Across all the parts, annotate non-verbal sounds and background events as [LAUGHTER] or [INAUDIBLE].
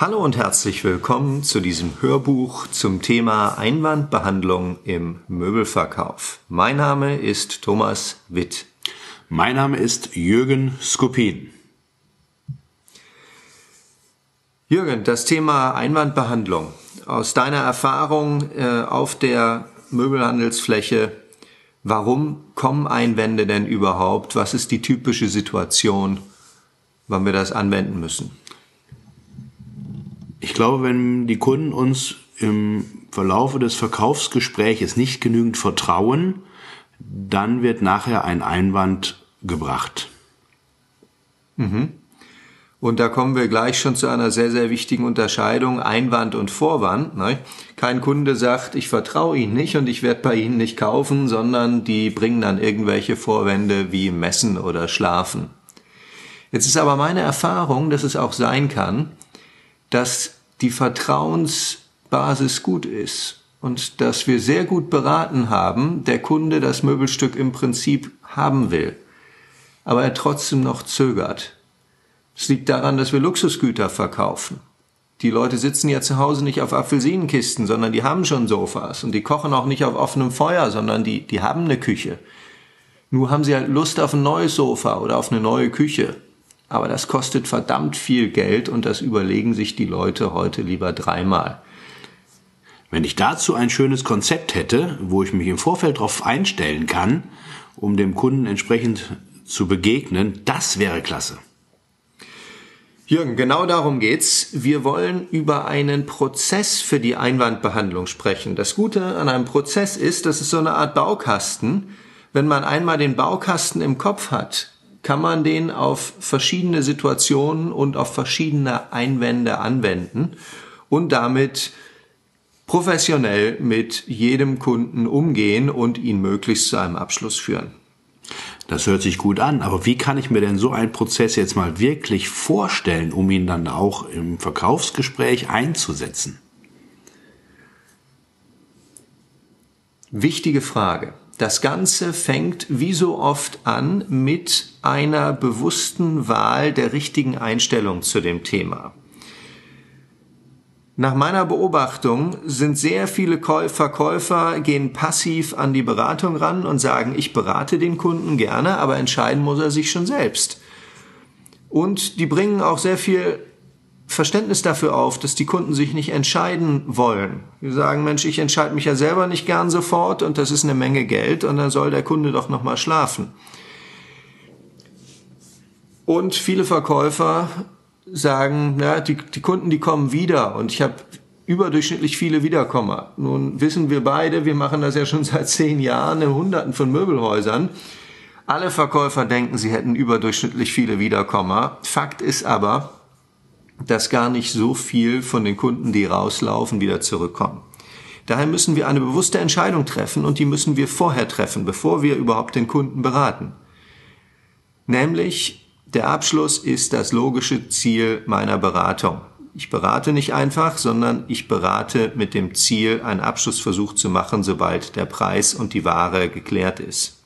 Hallo und herzlich willkommen zu diesem Hörbuch zum Thema Einwandbehandlung im Möbelverkauf. Mein Name ist Thomas Witt. Mein Name ist Jürgen Skopin. Jürgen, das Thema Einwandbehandlung. Aus deiner Erfahrung äh, auf der Möbelhandelsfläche, warum kommen Einwände denn überhaupt? Was ist die typische Situation, wann wir das anwenden müssen? Ich glaube, wenn die Kunden uns im Verlaufe des Verkaufsgespräches nicht genügend vertrauen, dann wird nachher ein Einwand gebracht. Mhm. Und da kommen wir gleich schon zu einer sehr, sehr wichtigen Unterscheidung, Einwand und Vorwand. Ne? Kein Kunde sagt, ich vertraue Ihnen nicht und ich werde bei Ihnen nicht kaufen, sondern die bringen dann irgendwelche Vorwände wie Messen oder Schlafen. Jetzt ist aber meine Erfahrung, dass es auch sein kann, dass die Vertrauensbasis gut ist und dass wir sehr gut beraten haben, der Kunde das Möbelstück im Prinzip haben will, aber er trotzdem noch zögert. Es liegt daran, dass wir Luxusgüter verkaufen. Die Leute sitzen ja zu Hause nicht auf Apfelsinenkisten, sondern die haben schon Sofas und die kochen auch nicht auf offenem Feuer, sondern die, die haben eine Küche. Nur haben sie halt Lust auf ein neues Sofa oder auf eine neue Küche. Aber das kostet verdammt viel Geld und das überlegen sich die Leute heute lieber dreimal. Wenn ich dazu ein schönes Konzept hätte, wo ich mich im Vorfeld darauf einstellen kann, um dem Kunden entsprechend zu begegnen, das wäre klasse. Jürgen, genau darum geht's. Wir wollen über einen Prozess für die Einwandbehandlung sprechen. Das Gute an einem Prozess ist, dass es so eine Art Baukasten. Wenn man einmal den Baukasten im Kopf hat, kann man den auf verschiedene Situationen und auf verschiedene Einwände anwenden und damit professionell mit jedem Kunden umgehen und ihn möglichst zu einem Abschluss führen. Das hört sich gut an, aber wie kann ich mir denn so einen Prozess jetzt mal wirklich vorstellen, um ihn dann auch im Verkaufsgespräch einzusetzen? Wichtige Frage. Das Ganze fängt wie so oft an mit einer bewussten Wahl der richtigen Einstellung zu dem Thema. Nach meiner Beobachtung sind sehr viele Verkäufer gehen passiv an die Beratung ran und sagen, ich berate den Kunden gerne, aber entscheiden muss er sich schon selbst. Und die bringen auch sehr viel Verständnis dafür auf, dass die Kunden sich nicht entscheiden wollen. Die sagen, Mensch, ich entscheide mich ja selber nicht gern sofort und das ist eine Menge Geld und dann soll der Kunde doch noch mal schlafen. Und viele Verkäufer sagen, ja, die, die Kunden, die kommen wieder und ich habe überdurchschnittlich viele Wiederkommer. Nun wissen wir beide, wir machen das ja schon [LAUGHS] seit zehn Jahren in Hunderten von Möbelhäusern. Alle Verkäufer denken, sie hätten überdurchschnittlich viele Wiederkommer. Fakt ist aber, dass gar nicht so viel von den Kunden, die rauslaufen, wieder zurückkommen. Daher müssen wir eine bewusste Entscheidung treffen und die müssen wir vorher treffen, bevor wir überhaupt den Kunden beraten. Nämlich, der Abschluss ist das logische Ziel meiner Beratung. Ich berate nicht einfach, sondern ich berate mit dem Ziel, einen Abschlussversuch zu machen, sobald der Preis und die Ware geklärt ist.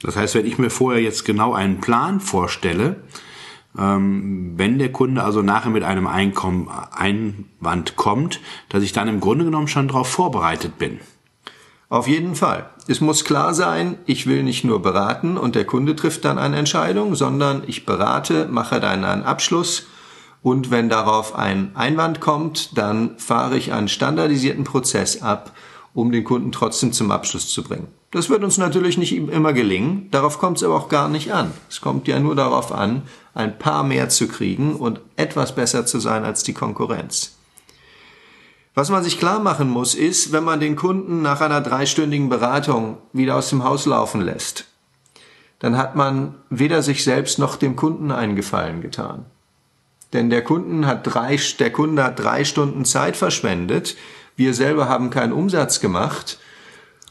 Das heißt, wenn ich mir vorher jetzt genau einen Plan vorstelle, wenn der Kunde also nachher mit einem Einkommen, Einwand kommt, dass ich dann im Grunde genommen schon darauf vorbereitet bin. Auf jeden Fall. Es muss klar sein, ich will nicht nur beraten und der Kunde trifft dann eine Entscheidung, sondern ich berate, mache dann einen Abschluss und wenn darauf ein Einwand kommt, dann fahre ich einen standardisierten Prozess ab, um den Kunden trotzdem zum Abschluss zu bringen. Das wird uns natürlich nicht immer gelingen, darauf kommt es aber auch gar nicht an. Es kommt ja nur darauf an, ein paar mehr zu kriegen und etwas besser zu sein als die Konkurrenz. Was man sich klar machen muss, ist, wenn man den Kunden nach einer dreistündigen Beratung wieder aus dem Haus laufen lässt, dann hat man weder sich selbst noch dem Kunden einen Gefallen getan. Denn der, Kunden hat drei, der Kunde hat drei Stunden Zeit verschwendet, wir selber haben keinen Umsatz gemacht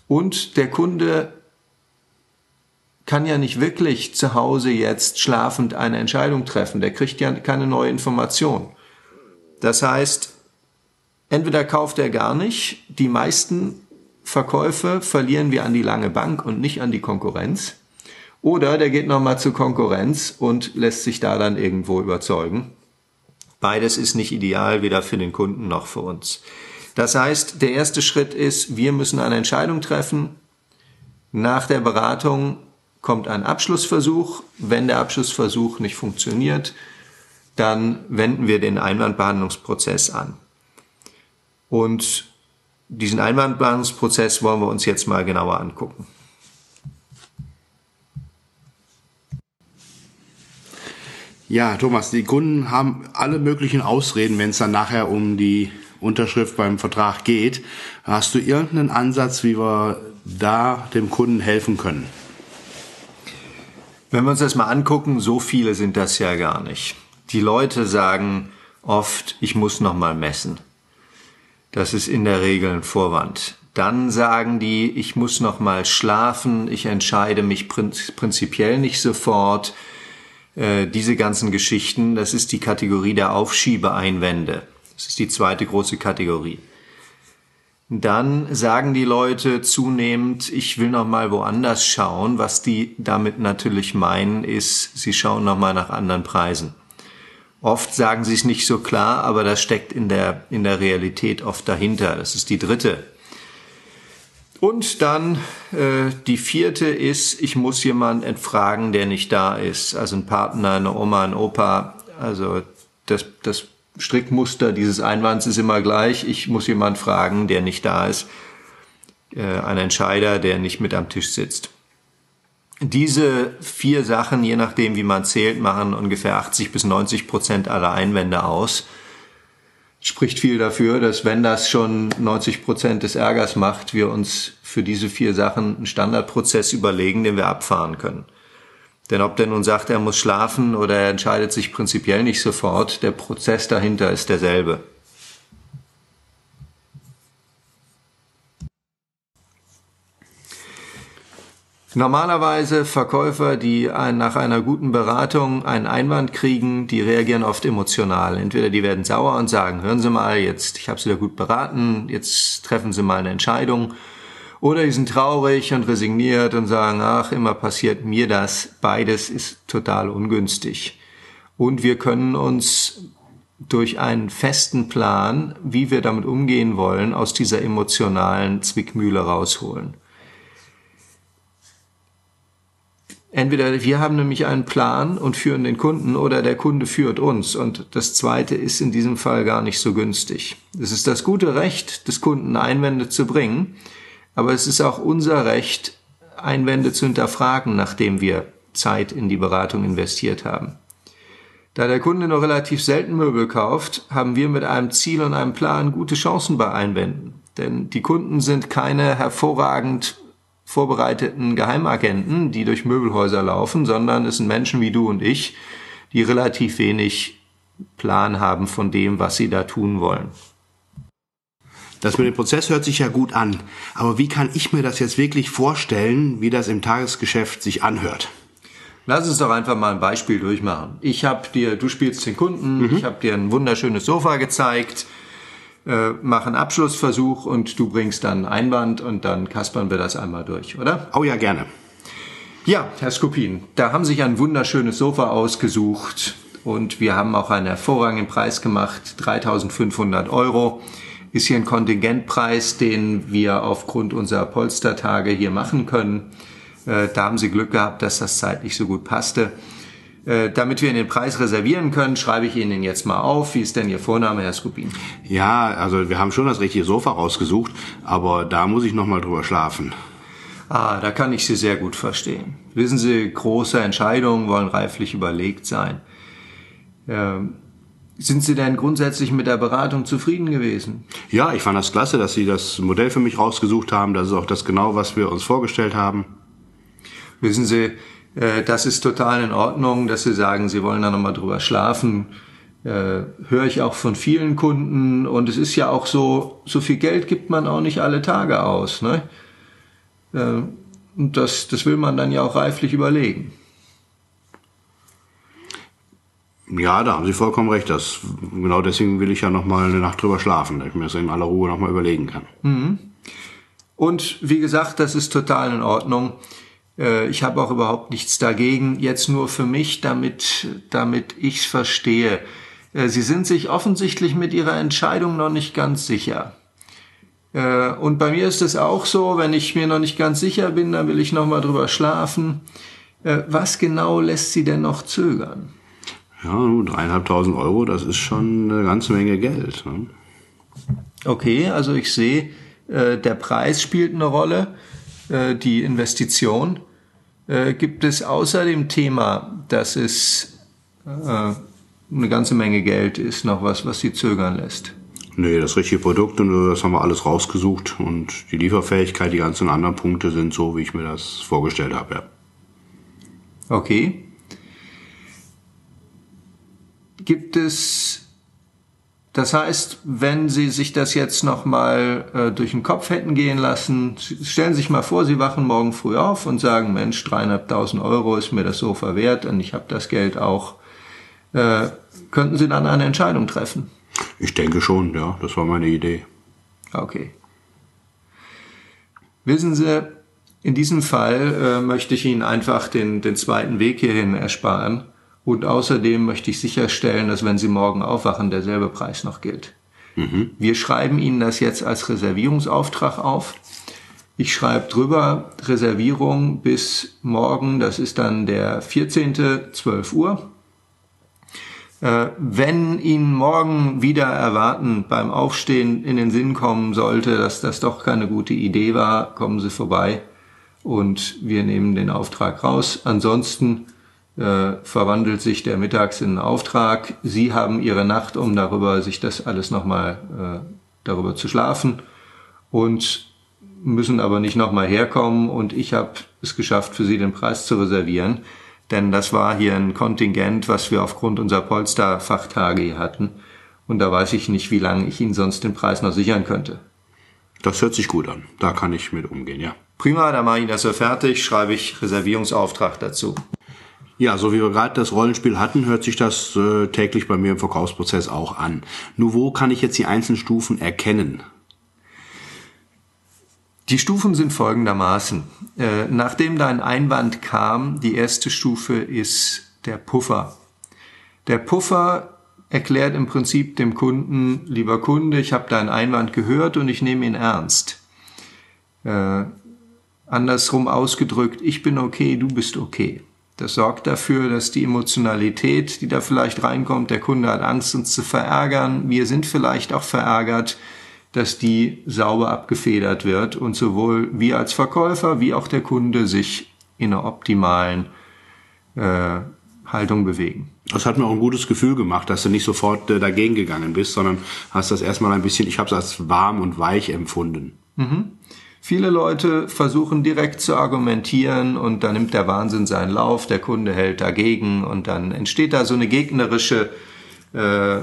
und der Kunde kann ja nicht wirklich zu Hause jetzt schlafend eine Entscheidung treffen. Der kriegt ja keine neue Information. Das heißt, entweder kauft er gar nicht, die meisten Verkäufe verlieren wir an die lange Bank und nicht an die Konkurrenz. Oder der geht nochmal zur Konkurrenz und lässt sich da dann irgendwo überzeugen. Beides ist nicht ideal, weder für den Kunden noch für uns. Das heißt, der erste Schritt ist, wir müssen eine Entscheidung treffen. Nach der Beratung kommt ein Abschlussversuch. Wenn der Abschlussversuch nicht funktioniert, dann wenden wir den Einwandbehandlungsprozess an. Und diesen Einwandbehandlungsprozess wollen wir uns jetzt mal genauer angucken. Ja, Thomas, die Kunden haben alle möglichen Ausreden, wenn es dann nachher um die Unterschrift beim Vertrag geht. Hast du irgendeinen Ansatz, wie wir da dem Kunden helfen können? Wenn wir uns das mal angucken, so viele sind das ja gar nicht. Die Leute sagen oft, ich muss noch mal messen. Das ist in der Regel ein Vorwand. Dann sagen die, ich muss noch mal schlafen, ich entscheide mich prinzipiell nicht sofort. Äh, diese ganzen Geschichten, das ist die Kategorie der Aufschiebeeinwände. Das ist die zweite große Kategorie. Dann sagen die Leute zunehmend, ich will noch mal woanders schauen. Was die damit natürlich meinen, ist, sie schauen noch mal nach anderen Preisen. Oft sagen sie es nicht so klar, aber das steckt in der, in der Realität oft dahinter. Das ist die dritte und dann äh, die vierte ist, ich muss jemanden entfragen, der nicht da ist. Also ein Partner, eine Oma, ein Opa. Also das, das Strickmuster dieses Einwands ist immer gleich. Ich muss jemanden fragen, der nicht da ist. Äh, ein Entscheider, der nicht mit am Tisch sitzt. Diese vier Sachen, je nachdem wie man zählt, machen ungefähr 80 bis 90 Prozent aller Einwände aus spricht viel dafür, dass wenn das schon 90 Prozent des Ärgers macht, wir uns für diese vier Sachen einen Standardprozess überlegen, den wir abfahren können. Denn ob der nun sagt, er muss schlafen oder er entscheidet sich prinzipiell nicht sofort, der Prozess dahinter ist derselbe. Normalerweise Verkäufer, die nach einer guten Beratung einen Einwand kriegen, die reagieren oft emotional. Entweder die werden sauer und sagen, hören Sie mal, jetzt, ich habe Sie da gut beraten, jetzt treffen Sie mal eine Entscheidung. Oder die sind traurig und resigniert und sagen, ach, immer passiert mir das. Beides ist total ungünstig. Und wir können uns durch einen festen Plan, wie wir damit umgehen wollen, aus dieser emotionalen Zwickmühle rausholen. Entweder wir haben nämlich einen Plan und führen den Kunden oder der Kunde führt uns. Und das Zweite ist in diesem Fall gar nicht so günstig. Es ist das gute Recht des Kunden, Einwände zu bringen, aber es ist auch unser Recht, Einwände zu hinterfragen, nachdem wir Zeit in die Beratung investiert haben. Da der Kunde nur relativ selten Möbel kauft, haben wir mit einem Ziel und einem Plan gute Chancen bei Einwänden. Denn die Kunden sind keine hervorragend vorbereiteten Geheimagenten, die durch Möbelhäuser laufen, sondern es sind Menschen wie du und ich, die relativ wenig Plan haben von dem, was sie da tun wollen. Das mit dem Prozess hört sich ja gut an, aber wie kann ich mir das jetzt wirklich vorstellen, wie das im Tagesgeschäft sich anhört? Lass uns doch einfach mal ein Beispiel durchmachen. Ich habe dir, du spielst den Kunden, mhm. ich habe dir ein wunderschönes Sofa gezeigt, äh, mach einen Abschlussversuch und du bringst dann Einwand und dann kaspern wir das einmal durch, oder? Oh ja, gerne. Ja, Herr Skopin, da haben sich ein wunderschönes Sofa ausgesucht und wir haben auch einen hervorragenden Preis gemacht, 3500 Euro. Ist hier ein Kontingentpreis, den wir aufgrund unserer Polstertage hier machen können. Äh, da haben Sie Glück gehabt, dass das zeitlich so gut passte. Äh, damit wir den Preis reservieren können, schreibe ich Ihnen jetzt mal auf. Wie ist denn Ihr Vorname, Herr Skupin? Ja, also wir haben schon das richtige Sofa rausgesucht, aber da muss ich noch mal drüber schlafen. Ah, da kann ich Sie sehr gut verstehen. Wissen Sie, große Entscheidungen wollen reiflich überlegt sein. Ähm, sind Sie denn grundsätzlich mit der Beratung zufrieden gewesen? Ja, ich fand das klasse, dass Sie das Modell für mich rausgesucht haben. Das ist auch das genau, was wir uns vorgestellt haben. Wissen Sie, äh, das ist total in Ordnung, dass Sie sagen, Sie wollen da nochmal drüber schlafen. Äh, höre ich auch von vielen Kunden. Und es ist ja auch so, so viel Geld gibt man auch nicht alle Tage aus. Ne? Äh, und das, das will man dann ja auch reiflich überlegen. Ja, da haben Sie vollkommen recht. Das, genau deswegen will ich ja nochmal eine Nacht drüber schlafen, dass ich mir das in aller Ruhe nochmal überlegen kann. Mhm. Und wie gesagt, das ist total in Ordnung. Äh, ich habe auch überhaupt nichts dagegen. Jetzt nur für mich, damit, damit ich es verstehe. Äh, Sie sind sich offensichtlich mit Ihrer Entscheidung noch nicht ganz sicher. Äh, und bei mir ist es auch so, wenn ich mir noch nicht ganz sicher bin, dann will ich noch mal drüber schlafen. Was genau lässt Sie denn noch zögern? Ja, dreieinhalbtausend Euro, das ist schon eine ganze Menge Geld. Ne? Okay, also ich sehe, der Preis spielt eine Rolle, die Investition. Gibt es außer dem Thema, dass es eine ganze Menge Geld ist, noch was, was Sie zögern lässt? Nee, das richtige Produkt und das haben wir alles rausgesucht und die Lieferfähigkeit, die ganzen anderen Punkte sind so, wie ich mir das vorgestellt habe, ja. Okay. Gibt es, das heißt, wenn Sie sich das jetzt nochmal äh, durch den Kopf hätten gehen lassen, stellen Sie sich mal vor, Sie wachen morgen früh auf und sagen, Mensch, dreieinhalbtausend Euro ist mir das Sofa wert und ich habe das Geld auch. Äh, könnten Sie dann eine Entscheidung treffen? Ich denke schon, ja. Das war meine Idee. Okay. Wissen Sie, in diesem Fall äh, möchte ich Ihnen einfach den, den zweiten Weg hierhin ersparen. Und außerdem möchte ich sicherstellen, dass wenn Sie morgen aufwachen, derselbe Preis noch gilt. Mhm. Wir schreiben Ihnen das jetzt als Reservierungsauftrag auf. Ich schreibe drüber Reservierung bis morgen, das ist dann der 14. 12 Uhr. Äh, wenn Ihnen morgen wieder erwarten beim Aufstehen in den Sinn kommen sollte, dass das doch keine gute Idee war, kommen Sie vorbei und wir nehmen den Auftrag raus. Ansonsten verwandelt sich der mittags in einen Auftrag. Sie haben Ihre Nacht, um darüber sich das alles nochmal äh, darüber zu schlafen und müssen aber nicht nochmal herkommen und ich habe es geschafft, für Sie den Preis zu reservieren denn das war hier ein Kontingent, was wir aufgrund unserer Polster-Fachtage hier hatten. Und da weiß ich nicht, wie lange ich Ihnen sonst den Preis noch sichern könnte. Das hört sich gut an. Da kann ich mit umgehen, ja. Prima, dann mache ich das so fertig, schreibe ich Reservierungsauftrag dazu. Ja, so wie wir gerade das Rollenspiel hatten, hört sich das äh, täglich bei mir im Verkaufsprozess auch an. Nur wo kann ich jetzt die einzelnen Stufen erkennen? Die Stufen sind folgendermaßen. Äh, nachdem dein Einwand kam, die erste Stufe ist der Puffer. Der Puffer erklärt im Prinzip dem Kunden, lieber Kunde, ich habe deinen Einwand gehört und ich nehme ihn ernst. Äh, andersrum ausgedrückt, ich bin okay, du bist okay. Das sorgt dafür, dass die Emotionalität, die da vielleicht reinkommt, der Kunde hat Angst, uns zu verärgern, wir sind vielleicht auch verärgert, dass die sauber abgefedert wird und sowohl wir als Verkäufer wie auch der Kunde sich in einer optimalen äh, Haltung bewegen. Das hat mir auch ein gutes Gefühl gemacht, dass du nicht sofort äh, dagegen gegangen bist, sondern hast das erstmal ein bisschen, ich habe es als warm und weich empfunden. Mhm. Viele Leute versuchen direkt zu argumentieren und dann nimmt der Wahnsinn seinen Lauf, der Kunde hält dagegen und dann entsteht da so eine gegnerische äh,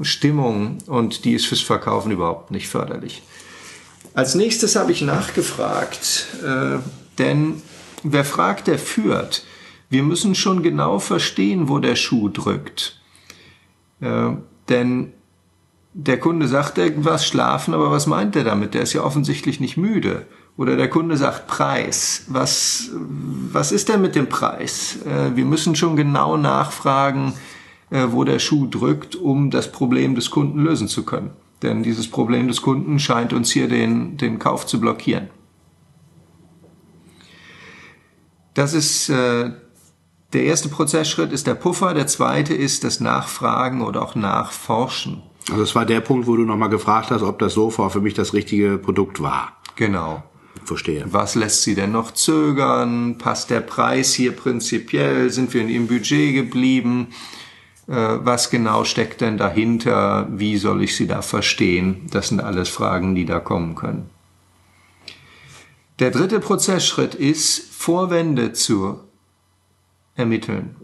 Stimmung und die ist fürs Verkaufen überhaupt nicht förderlich. Als nächstes habe ich nachgefragt, äh, denn wer fragt, der führt. Wir müssen schon genau verstehen, wo der Schuh drückt. Äh, denn der Kunde sagt irgendwas, schlafen, aber was meint er damit? Der ist ja offensichtlich nicht müde. Oder der Kunde sagt Preis. Was, was ist denn mit dem Preis? Äh, wir müssen schon genau nachfragen, äh, wo der Schuh drückt, um das Problem des Kunden lösen zu können. Denn dieses Problem des Kunden scheint uns hier den, den Kauf zu blockieren. Das ist äh, der erste Prozessschritt ist der Puffer, der zweite ist das Nachfragen oder auch Nachforschen. Also es war der Punkt, wo du nochmal gefragt hast, ob das Sofa für mich das richtige Produkt war. Genau. Verstehe. Was lässt sie denn noch zögern? Passt der Preis hier prinzipiell? Sind wir in ihrem Budget geblieben? Äh, was genau steckt denn dahinter? Wie soll ich sie da verstehen? Das sind alles Fragen, die da kommen können. Der dritte Prozessschritt ist, Vorwände zu ermitteln.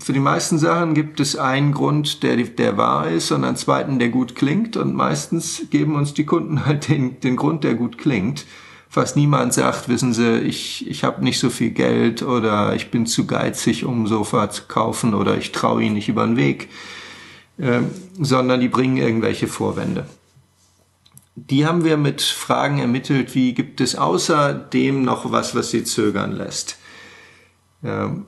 Für die meisten Sachen gibt es einen Grund, der, der wahr ist und einen zweiten, der gut klingt und meistens geben uns die Kunden [LAUGHS] halt den, den Grund, der gut klingt fast niemand sagt, wissen Sie, ich, ich habe nicht so viel Geld oder ich bin zu geizig, um ein Sofa zu kaufen oder ich traue Ihnen nicht über den Weg, ähm, sondern die bringen irgendwelche Vorwände. Die haben wir mit Fragen ermittelt, wie gibt es außerdem noch was, was Sie zögern lässt. Ähm,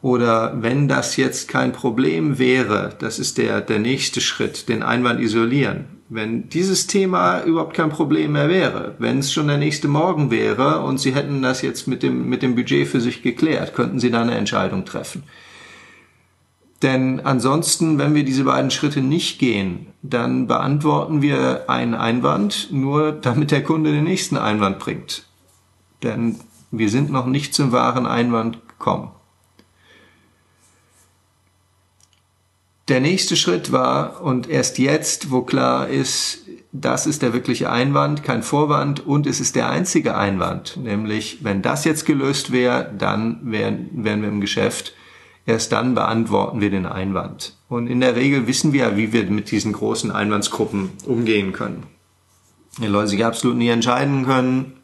oder wenn das jetzt kein Problem wäre, das ist der, der nächste Schritt, den Einwand isolieren. Wenn dieses Thema überhaupt kein Problem mehr wäre, wenn es schon der nächste Morgen wäre und Sie hätten das jetzt mit dem, mit dem Budget für sich geklärt, könnten Sie da eine Entscheidung treffen. Denn ansonsten, wenn wir diese beiden Schritte nicht gehen, dann beantworten wir einen Einwand, nur damit der Kunde den nächsten Einwand bringt. Denn wir sind noch nicht zum wahren Einwand gekommen. Der nächste Schritt war, und erst jetzt, wo klar ist, das ist der wirkliche Einwand, kein Vorwand und es ist der einzige Einwand. Nämlich, wenn das jetzt gelöst wäre, dann wären, wären wir im Geschäft. Erst dann beantworten wir den Einwand. Und in der Regel wissen wir ja, wie wir mit diesen großen Einwandsgruppen umgehen können. Die Leute sich absolut nie entscheiden können.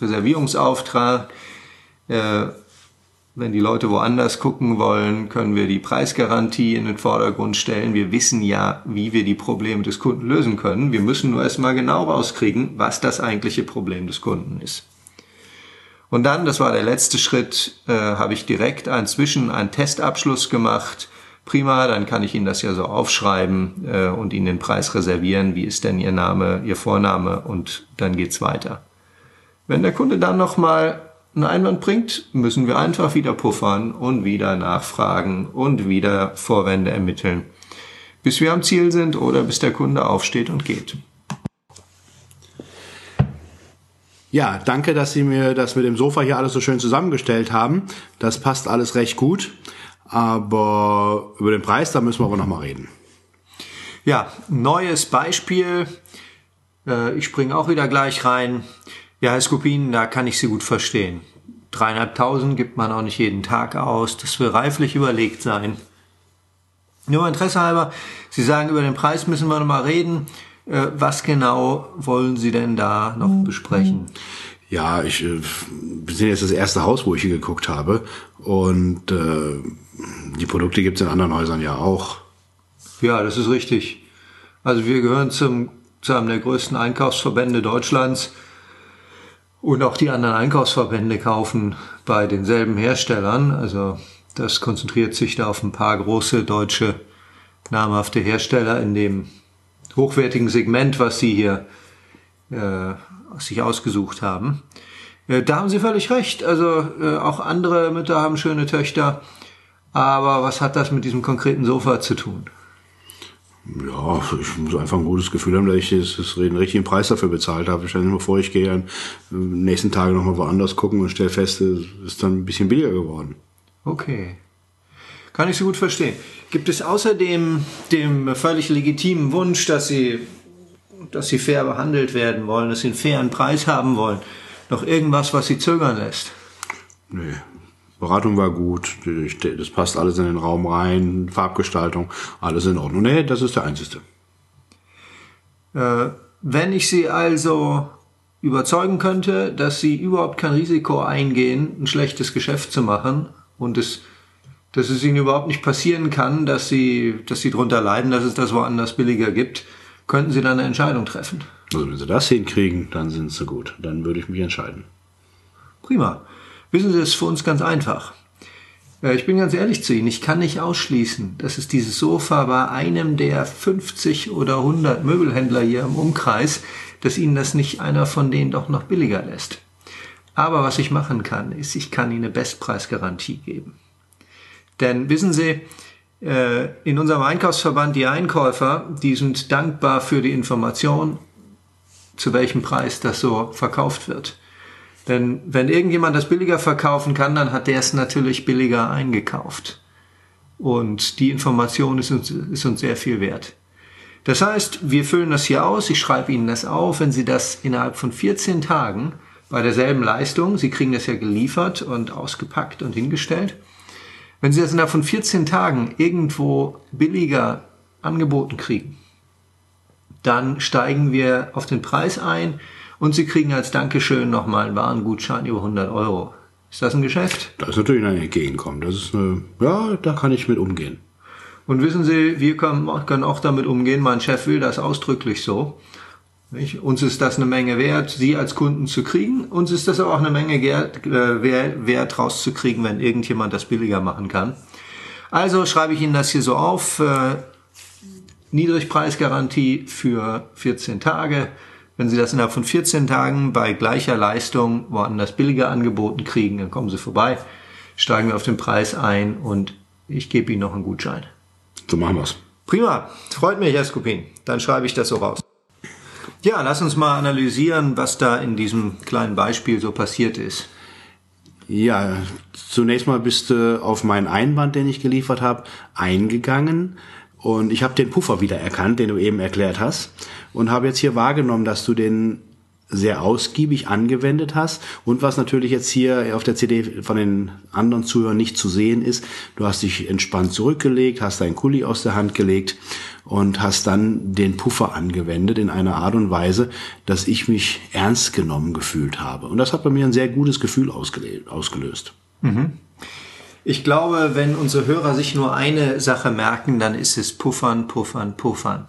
Reservierungsauftrag, äh, wenn die Leute woanders gucken wollen, können wir die Preisgarantie in den Vordergrund stellen. Wir wissen ja, wie wir die Probleme des Kunden lösen können. Wir müssen nur erstmal genau rauskriegen, was das eigentliche Problem des Kunden ist. Und dann, das war der letzte Schritt, äh, habe ich direkt einen Zwischen-, einen Testabschluss gemacht. Prima, dann kann ich Ihnen das ja so aufschreiben äh, und Ihnen den Preis reservieren. Wie ist denn Ihr Name, Ihr Vorname? Und dann geht's weiter. Wenn der Kunde dann nochmal einen Einwand bringt, müssen wir einfach wieder puffern und wieder nachfragen und wieder Vorwände ermitteln, bis wir am Ziel sind oder bis der Kunde aufsteht und geht. Ja, danke, dass Sie mir das mit dem Sofa hier alles so schön zusammengestellt haben. Das passt alles recht gut. Aber über den Preis, da müssen wir aber nochmal reden. Ja, neues Beispiel. Äh, ich springe auch wieder gleich rein. Ja, Herr Skupin, da kann ich Sie gut verstehen. Dreieinhalbtausend gibt man auch nicht jeden Tag aus. Das will reiflich überlegt sein. Nur Interesse halber, Sie sagen, über den Preis müssen wir nochmal reden. Äh, was genau wollen Sie denn da noch mhm. besprechen? Ja, ich äh, wir sind jetzt das erste Haus, wo ich hier geguckt habe. Und äh, die Produkte gibt es in anderen Häusern ja auch. Ja, das ist richtig. Also wir gehören zum, zu einem der größten Einkaufsverbände Deutschlands. Und auch die anderen Einkaufsverbände kaufen bei denselben Herstellern. Also das konzentriert sich da auf ein paar große deutsche namhafte Hersteller in dem hochwertigen Segment, was sie hier äh, sich ausgesucht haben. Äh, da haben Sie völlig recht. Also äh, auch andere Mütter haben schöne Töchter. Aber was hat das mit diesem konkreten Sofa zu tun? Ja, ich muss einfach ein gutes Gefühl haben, dass ich das, das den richtigen Preis dafür bezahlt habe. Stell dir mal vor, ich gehe dann nächsten Tage nochmal woanders gucken und stelle fest, es ist dann ein bisschen billiger geworden. Okay. Kann ich so gut verstehen. Gibt es außerdem dem völlig legitimen Wunsch, dass Sie, dass Sie fair behandelt werden wollen, dass Sie einen fairen Preis haben wollen, noch irgendwas, was Sie zögern lässt? Nee, Beratung war gut, das passt alles in den Raum rein, Farbgestaltung, alles in Ordnung. Nee, das ist der einzige. Äh, wenn ich Sie also überzeugen könnte, dass Sie überhaupt kein Risiko eingehen, ein schlechtes Geschäft zu machen und es, dass es Ihnen überhaupt nicht passieren kann, dass Sie, dass Sie darunter leiden, dass es das woanders billiger gibt, könnten Sie dann eine Entscheidung treffen. Also wenn Sie das hinkriegen, dann sind Sie gut. Dann würde ich mich entscheiden. Prima. Wissen Sie, das ist für uns ganz einfach. Äh, ich bin ganz ehrlich zu Ihnen, ich kann nicht ausschließen, dass es dieses Sofa bei einem der 50 oder 100 Möbelhändler hier im Umkreis, dass Ihnen das nicht einer von denen doch noch billiger lässt. Aber was ich machen kann, ist, ich kann Ihnen eine Bestpreisgarantie geben. Denn wissen Sie, äh, in unserem Einkaufsverband die Einkäufer, die sind dankbar für die Information, zu welchem Preis das so verkauft wird. Denn wenn irgendjemand das billiger verkaufen kann, dann hat der es natürlich billiger eingekauft. Und die Information ist uns, ist uns sehr viel wert. Das heißt, wir füllen das hier aus, ich schreibe Ihnen das auf, wenn Sie das innerhalb von 14 Tagen bei derselben Leistung, Sie kriegen das ja geliefert und ausgepackt und hingestellt, wenn Sie das innerhalb von 14 Tagen irgendwo billiger angeboten kriegen, dann steigen wir auf den Preis ein, und Sie kriegen als Dankeschön nochmal einen Warengutschein über 100 Euro. Ist das ein Geschäft? Das ist natürlich ein Entgegenkommen. Das ist eine, ja, da kann ich mit umgehen. Und wissen Sie, wir können, können auch damit umgehen. Mein Chef will das ausdrücklich so. Nicht? Uns ist das eine Menge wert, Sie als Kunden zu kriegen. Uns ist das aber auch eine Menge äh, Wert rauszukriegen, wenn irgendjemand das billiger machen kann. Also schreibe ich Ihnen das hier so auf. Äh, Niedrigpreisgarantie für 14 Tage. Wenn Sie das innerhalb von 14 Tagen bei gleicher Leistung woanders billiger angeboten kriegen, dann kommen Sie vorbei, steigen wir auf den Preis ein und ich gebe Ihnen noch einen Gutschein. So machen wir's. Prima, freut mich, Herr Skupin. Dann schreibe ich das so raus. Ja, lass uns mal analysieren, was da in diesem kleinen Beispiel so passiert ist. Ja, zunächst mal bist du auf meinen Einwand, den ich geliefert habe, eingegangen und ich habe den Puffer wieder erkannt, den du eben erklärt hast und habe jetzt hier wahrgenommen, dass du den sehr ausgiebig angewendet hast. Und was natürlich jetzt hier auf der CD von den anderen Zuhörern nicht zu sehen ist, du hast dich entspannt zurückgelegt, hast deinen Kuli aus der Hand gelegt und hast dann den Puffer angewendet in einer Art und Weise, dass ich mich ernst genommen gefühlt habe. Und das hat bei mir ein sehr gutes Gefühl ausgelöst. Mhm. Ich glaube, wenn unsere Hörer sich nur eine Sache merken, dann ist es Puffern, Puffern, Puffern.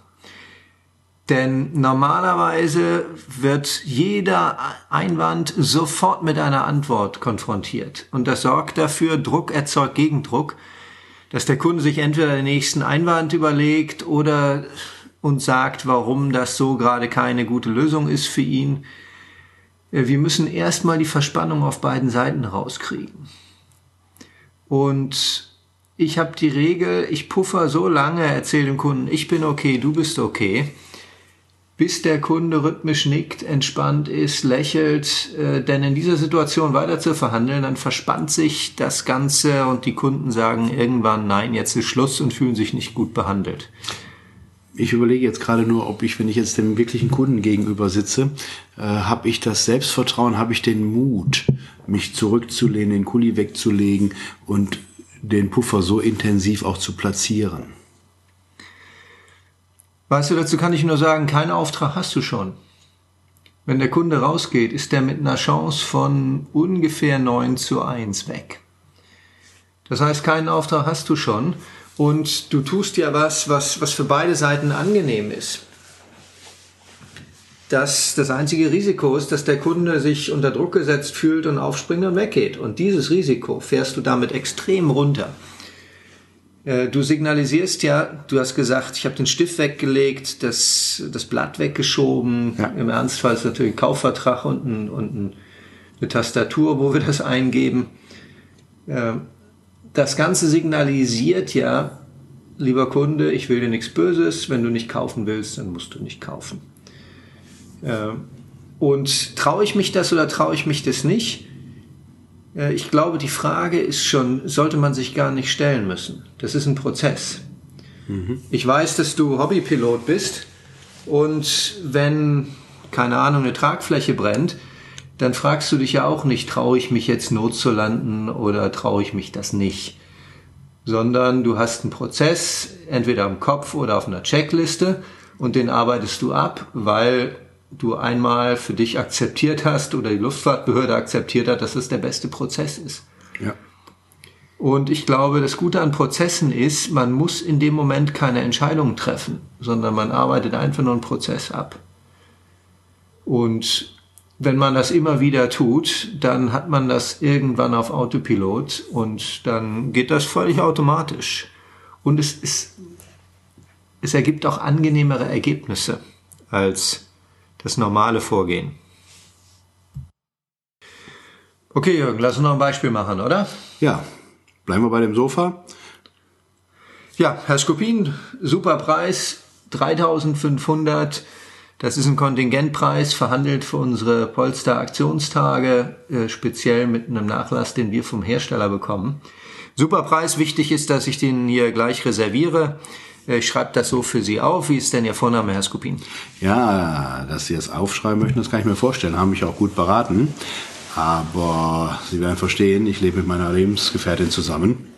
Denn normalerweise wird jeder Einwand sofort mit einer Antwort konfrontiert. Und das sorgt dafür, Druck erzeugt Gegendruck, dass der Kunde sich entweder den nächsten Einwand überlegt oder uns sagt, warum das so gerade keine gute Lösung ist für ihn. Wir müssen erstmal die Verspannung auf beiden Seiten rauskriegen. Und ich habe die Regel, ich puffer so lange, erzähle dem Kunden, ich bin okay, du bist okay bis der Kunde rhythmisch nickt, entspannt ist, lächelt. Äh, denn in dieser Situation weiter zu verhandeln, dann verspannt sich das Ganze und die Kunden sagen irgendwann, nein, jetzt ist Schluss und fühlen sich nicht gut behandelt. Ich überlege jetzt gerade nur, ob ich, wenn ich jetzt dem wirklichen Kunden gegenüber sitze, äh, habe ich das Selbstvertrauen, habe ich den Mut, mich zurückzulehnen, den Kuli wegzulegen und den Puffer so intensiv auch zu platzieren. Weißt du, dazu kann ich nur sagen, keinen Auftrag hast du schon. Wenn der Kunde rausgeht, ist der mit einer Chance von ungefähr 9 zu 1 weg. Das heißt, keinen Auftrag hast du schon und du tust ja was, was, was für beide Seiten angenehm ist. Das, das einzige Risiko ist, dass der Kunde sich unter Druck gesetzt fühlt und aufspringt und weggeht. Und dieses Risiko fährst du damit extrem runter. Äh, du signalisierst ja, du hast gesagt, ich habe den Stift weggelegt, das, das Blatt weggeschoben. Ja. Im Ernstfall ist natürlich ein Kaufvertrag und, ein, und ein, eine Tastatur, wo wir das eingeben. Das Ganze signalisiert ja, lieber Kunde, ich will dir nichts Böses. Wenn du nicht kaufen willst, dann musst du nicht kaufen. Äh, und traue ich mich das oder traue ich mich das nicht? Äh, ich glaube, die Frage ist schon, sollte man sich gar nicht stellen müssen. Das ist ein Prozess. Mhm. Ich weiß, dass du Hobbypilot bist und wenn, keine Ahnung, eine Tragfläche brennt, dann fragst du dich ja auch nicht, traue ich mich jetzt Not zu landen oder traue ich mich das nicht. Sondern du hast einen Prozess, entweder im Kopf oder auf einer Checkliste und den arbeitest du ab, weil du einmal für dich akzeptiert hast oder die Luftfahrtbehörde akzeptiert hat, dass es der beste Prozess ist. Ja. Und ich glaube, das Gute an Prozessen ist, man muss in dem Moment keine Entscheidungen treffen, sondern man arbeitet einfach nur einen Prozess ab. Und wenn man das immer wieder tut, dann hat man das irgendwann auf Autopilot und dann geht das völlig automatisch. Und es ist, es ergibt auch angenehmere Ergebnisse als das normale Vorgehen. Okay, Jürgen, lass uns noch ein Beispiel machen, oder? Ja, bleiben wir bei dem Sofa. Ja, Herr Skopin, super Preis, 3500. Das ist ein Kontingentpreis, verhandelt für unsere Polster-Aktionstage, äh, speziell mit einem Nachlass, den wir vom Hersteller bekommen. Super Preis, wichtig ist, dass ich den hier gleich reserviere. Äh, ich schreibe das so für Sie auf. Wie ist denn Ihr Vorname, Herr Skupin? Ja, dass Sie das aufschreiben möchten, das kann ich mir vorstellen. Haben mich auch gut beraten. Aber Sie werden verstehen, ich lebe mit meiner Lebensgefährtin zusammen.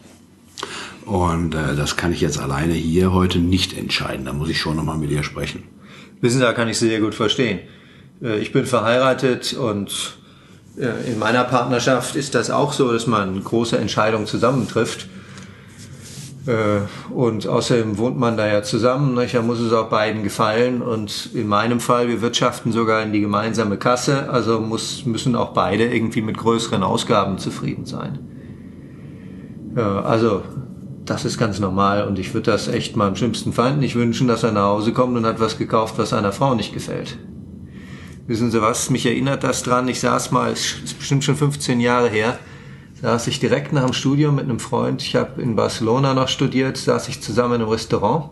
Und äh, das kann ich jetzt alleine hier heute nicht entscheiden. Da muss ich schon nochmal mit ihr sprechen. Wissen Sie, da kann ich Sie sehr gut verstehen. Äh, ich bin verheiratet und äh, in meiner Partnerschaft ist das auch so, dass man große Entscheidungen zusammentrifft. Äh, und außerdem wohnt man da ja zusammen, da muss es auch beiden gefallen. Und in meinem Fall, wir wirtschaften sogar in die gemeinsame Kasse, also muss, müssen auch beide irgendwie mit größeren Ausgaben zufrieden sein. Also das ist ganz normal und ich würde das echt meinem schlimmsten Feind nicht wünschen, dass er nach Hause kommt und hat was gekauft, was seiner Frau nicht gefällt. Wissen Sie was? Mich erinnert das dran. Ich saß mal, es ist bestimmt schon 15 Jahre her, saß ich direkt nach dem Studium mit einem Freund. Ich habe in Barcelona noch studiert, saß ich zusammen in einem Restaurant.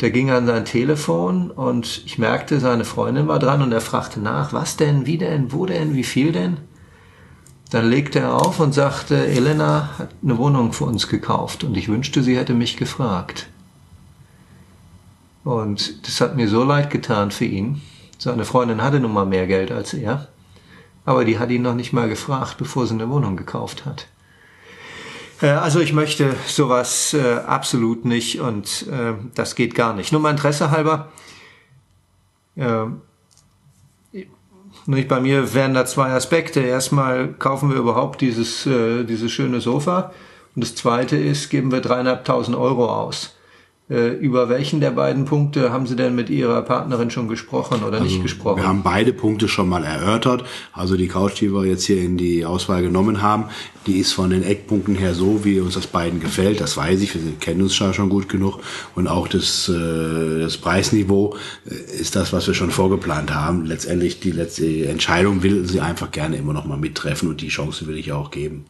Der ging an sein Telefon und ich merkte, seine Freundin war dran und er fragte nach, was denn, wie denn, wo denn, wie viel denn? Dann legte er auf und sagte, Elena hat eine Wohnung für uns gekauft und ich wünschte, sie hätte mich gefragt. Und das hat mir so leid getan für ihn. Seine Freundin hatte nun mal mehr Geld als er, aber die hat ihn noch nicht mal gefragt, bevor sie eine Wohnung gekauft hat. Äh, also ich möchte sowas äh, absolut nicht und äh, das geht gar nicht. Nur mal Interesse halber. Äh, nicht bei mir wären da zwei Aspekte. Erstmal kaufen wir überhaupt dieses, äh, dieses schöne Sofa. Und das zweite ist, geben wir dreieinhalbtausend Euro aus. Äh, über welchen der beiden Punkte haben Sie denn mit Ihrer Partnerin schon gesprochen oder also, nicht gesprochen? Wir haben beide Punkte schon mal erörtert. Also die Couch, die wir jetzt hier in die Auswahl genommen haben, die ist von den Eckpunkten her so, wie uns das beiden gefällt. Das weiß ich, wir kennen uns schon gut genug. Und auch das, äh, das Preisniveau äh, ist das, was wir schon vorgeplant haben. Letztendlich die letzte Entscheidung will sie einfach gerne immer noch mal mittreffen und die Chance will ich auch geben.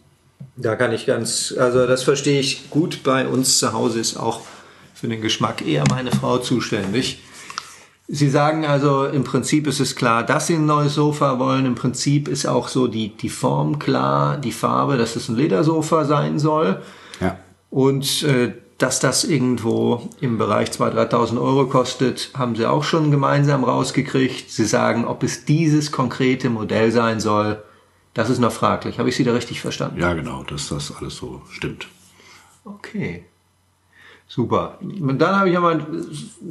Da kann ich ganz, also das verstehe ich gut. Bei uns zu Hause ist auch für den Geschmack eher meine Frau zuständig. Sie sagen also, im Prinzip ist es klar, dass Sie ein neues Sofa wollen. Im Prinzip ist auch so die, die Form klar, die Farbe, dass es ein Ledersofa sein soll. Ja. Und äh, dass das irgendwo im Bereich 2.000, 3.000 Euro kostet, haben Sie auch schon gemeinsam rausgekriegt. Sie sagen, ob es dieses konkrete Modell sein soll, das ist noch fraglich. Habe ich Sie da richtig verstanden? Ja, genau, dass das alles so stimmt. Okay. Super. Und dann habe ich mal,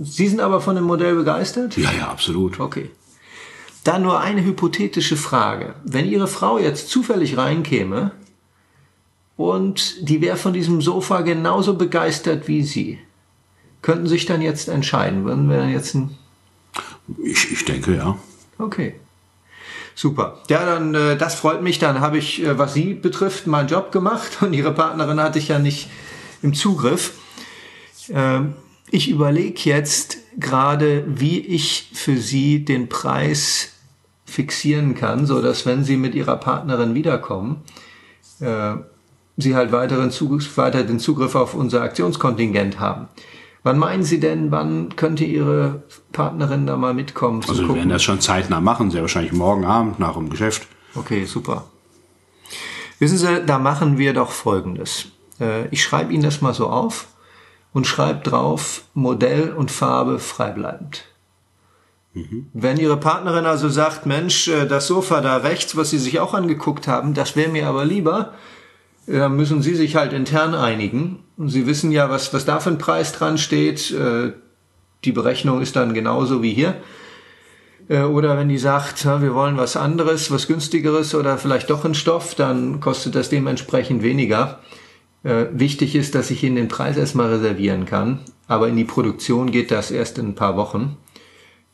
Sie sind aber von dem Modell begeistert? Ja, ja, absolut. Okay. Dann nur eine hypothetische Frage. Wenn Ihre Frau jetzt zufällig reinkäme und die wäre von diesem Sofa genauso begeistert wie Sie, könnten Sie sich dann jetzt entscheiden? Würden wir dann jetzt ein... Ich, ich denke, ja. Okay. Super. Ja, dann äh, das freut mich. Dann habe ich, äh, was Sie betrifft, meinen Job gemacht [LAUGHS] und Ihre Partnerin hatte ich ja nicht im Zugriff. Ähm, ich überlege jetzt gerade, wie ich für Sie den Preis fixieren kann, so dass wenn Sie mit Ihrer Partnerin wiederkommen, äh, Sie halt weiteren Zugriff, weiter den Zugriff auf unser Aktionskontingent haben. Wann meinen Sie denn, wann könnte Ihre Partnerin da mal mitkommen? Also wir werden das schon zeitnah machen, sehr wahrscheinlich morgen Abend nach dem Geschäft. Okay, super. Wissen Sie, da machen wir doch Folgendes. Äh, ich schreibe Ihnen das mal so auf und schreibt drauf Modell und Farbe freibleibend. Wenn Ihre Partnerin also sagt, Mensch, äh, das Sofa da rechts, was Sie sich auch angeguckt haben, das wäre mir aber lieber, äh, dann müssen Sie sich halt intern einigen. Und Sie wissen ja, was, was da für ein Preis dran steht. Äh, die Berechnung ist dann genauso wie hier. Oder wenn die sagt, wir wollen was anderes, was günstigeres oder vielleicht doch ein Stoff, dann kostet das dementsprechend weniger. Äh, wichtig ist, dass ich Ihnen den Preis erstmal reservieren kann, aber in die Produktion geht das erst in ein paar Wochen.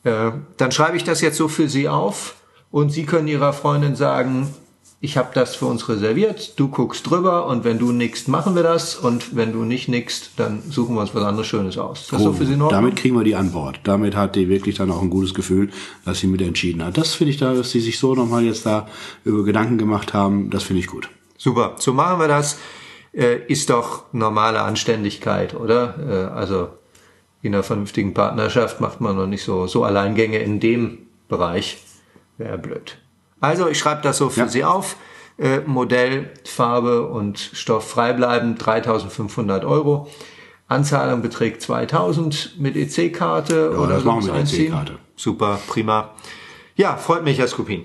Äh, dann schreibe ich das jetzt so für Sie auf und Sie können Ihrer Freundin sagen, ich habe das für uns reserviert, du guckst drüber und wenn du nickst, machen wir das und wenn du nicht nickst, dann suchen wir uns was anderes Schönes aus. Das oh, so für Sie noch? Damit kriegen wir die an Bord. Damit hat die wirklich dann auch ein gutes Gefühl, dass sie mit entschieden hat. Das finde ich da, dass sie sich so nochmal jetzt da über Gedanken gemacht haben, das finde ich gut. Super, so machen wir das äh, ist doch normale Anständigkeit, oder? Äh, also in einer vernünftigen Partnerschaft macht man noch nicht so, so Alleingänge in dem Bereich. Wäre blöd. Also ich schreibe das so für ja. Sie auf. Äh, Modell, Farbe und Stoff frei bleiben, 3500 Euro. Anzahlung beträgt 2000 mit EC-Karte ja, oder das machen wir mit EC-Karte. Super, prima. Ja, freut mich, Herr Skupin.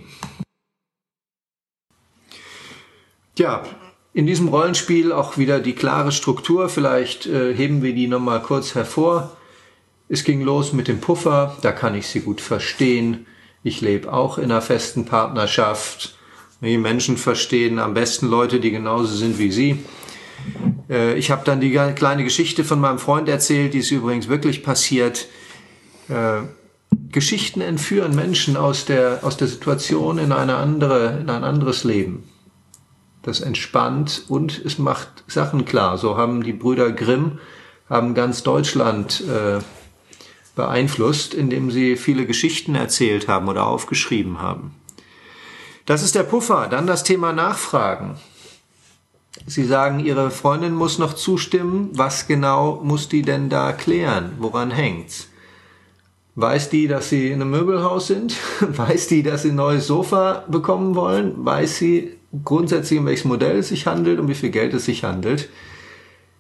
Ja, in diesem Rollenspiel auch wieder die klare Struktur. Vielleicht äh, heben wir die nochmal kurz hervor. Es ging los mit dem Puffer, da kann ich sie gut verstehen. Ich lebe auch in einer festen Partnerschaft. Die Menschen verstehen am besten Leute, die genauso sind wie sie. Äh, ich habe dann die kleine Geschichte von meinem Freund erzählt, die ist übrigens wirklich passiert. Äh, Geschichten entführen Menschen aus der, aus der Situation in, eine andere, in ein anderes Leben. Das entspannt und es macht Sachen klar. So haben die Brüder Grimm haben ganz Deutschland äh, beeinflusst, indem sie viele Geschichten erzählt haben oder aufgeschrieben haben. Das ist der Puffer. Dann das Thema Nachfragen. Sie sagen, Ihre Freundin muss noch zustimmen. Was genau muss die denn da klären? Woran hängt's? Weiß die, dass Sie in einem Möbelhaus sind? [LAUGHS] Weiß die, dass Sie ein neues Sofa bekommen wollen? Weiß sie grundsätzlich, um welches Modell es sich handelt, um wie viel Geld es sich handelt?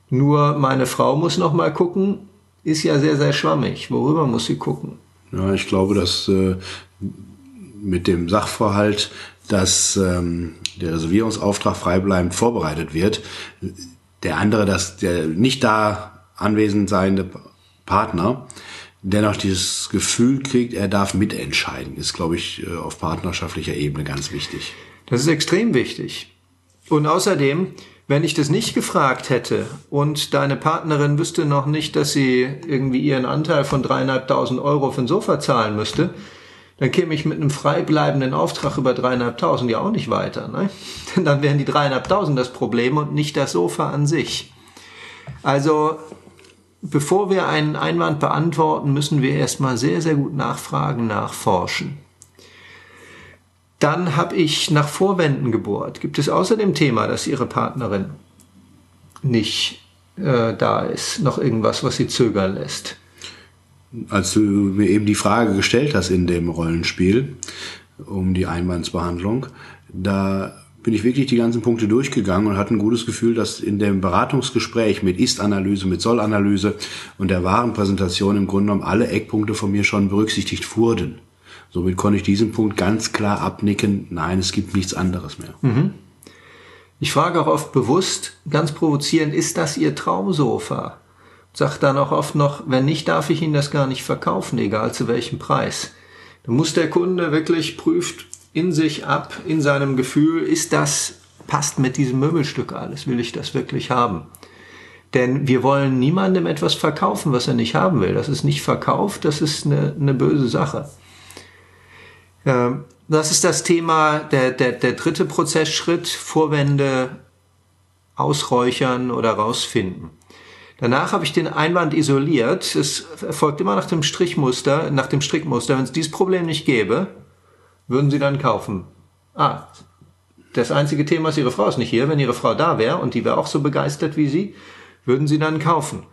Nur meine Frau muss noch mal gucken, ist ja sehr, sehr schwammig. Worüber muss sie gucken? Ja, ich glaube, dass äh, mit dem Sachverhalt, dass ähm, der Reservierungsauftrag freibleibend vorbereitet wird, der andere, dass der nicht da anwesend seiende Partner dennoch dieses Gefühl kriegt, er darf mitentscheiden, ist, glaube ich, äh, auf partnerschaftlicher Ebene ganz wichtig. Das ist extrem wichtig. Und außerdem, wenn ich das nicht gefragt hätte und deine Partnerin wüsste noch nicht, dass sie irgendwie ihren Anteil von dreieinhalbtausend Euro für ein Sofa zahlen müsste, dann käme ich mit einem freibleibenden Auftrag über dreieinhalbtausend ja auch nicht weiter. Ne? [LAUGHS] Denn dann wären die dreieinhalbtausend das Problem und nicht das Sofa an sich. Also bevor wir einen Einwand beantworten, müssen wir erstmal sehr, sehr gut nachfragen, nachforschen. Dann habe ich nach Vorwänden gebohrt. Gibt es außer dem Thema, dass Ihre Partnerin nicht äh, da ist, noch irgendwas, was Sie zögern lässt? Als du mir eben die Frage gestellt hast in dem Rollenspiel um die Einwandsbehandlung, da bin ich wirklich die ganzen Punkte durchgegangen und hatte ein gutes Gefühl, dass in dem Beratungsgespräch mit Ist-Analyse, mit Soll-Analyse und der Warenpräsentation im Grunde genommen alle Eckpunkte von mir schon berücksichtigt wurden. Somit konnte ich diesen Punkt ganz klar abnicken, nein, es gibt nichts anderes mehr. Mhm. Ich frage auch oft bewusst, ganz provozierend, ist das Ihr Traumsofa? Sagt dann auch oft noch, wenn nicht, darf ich Ihnen das gar nicht verkaufen, egal zu welchem Preis. Dann muss der Kunde wirklich prüft, in sich ab, in seinem Gefühl, ist das, passt mit diesem Möbelstück alles, will ich das wirklich haben? Denn wir wollen niemandem etwas verkaufen, was er nicht haben will. Das ist nicht verkauft, das ist eine, eine böse Sache. Das ist das Thema, der, der, der dritte Prozessschritt, Vorwände ausräuchern oder rausfinden. Danach habe ich den Einwand isoliert. Es erfolgt immer nach dem Strichmuster, nach dem Strickmuster. Wenn es dieses Problem nicht gäbe, würden Sie dann kaufen? Ah, das einzige Thema ist, Ihre Frau ist nicht hier. Wenn Ihre Frau da wäre und die wäre auch so begeistert wie Sie, würden Sie dann kaufen.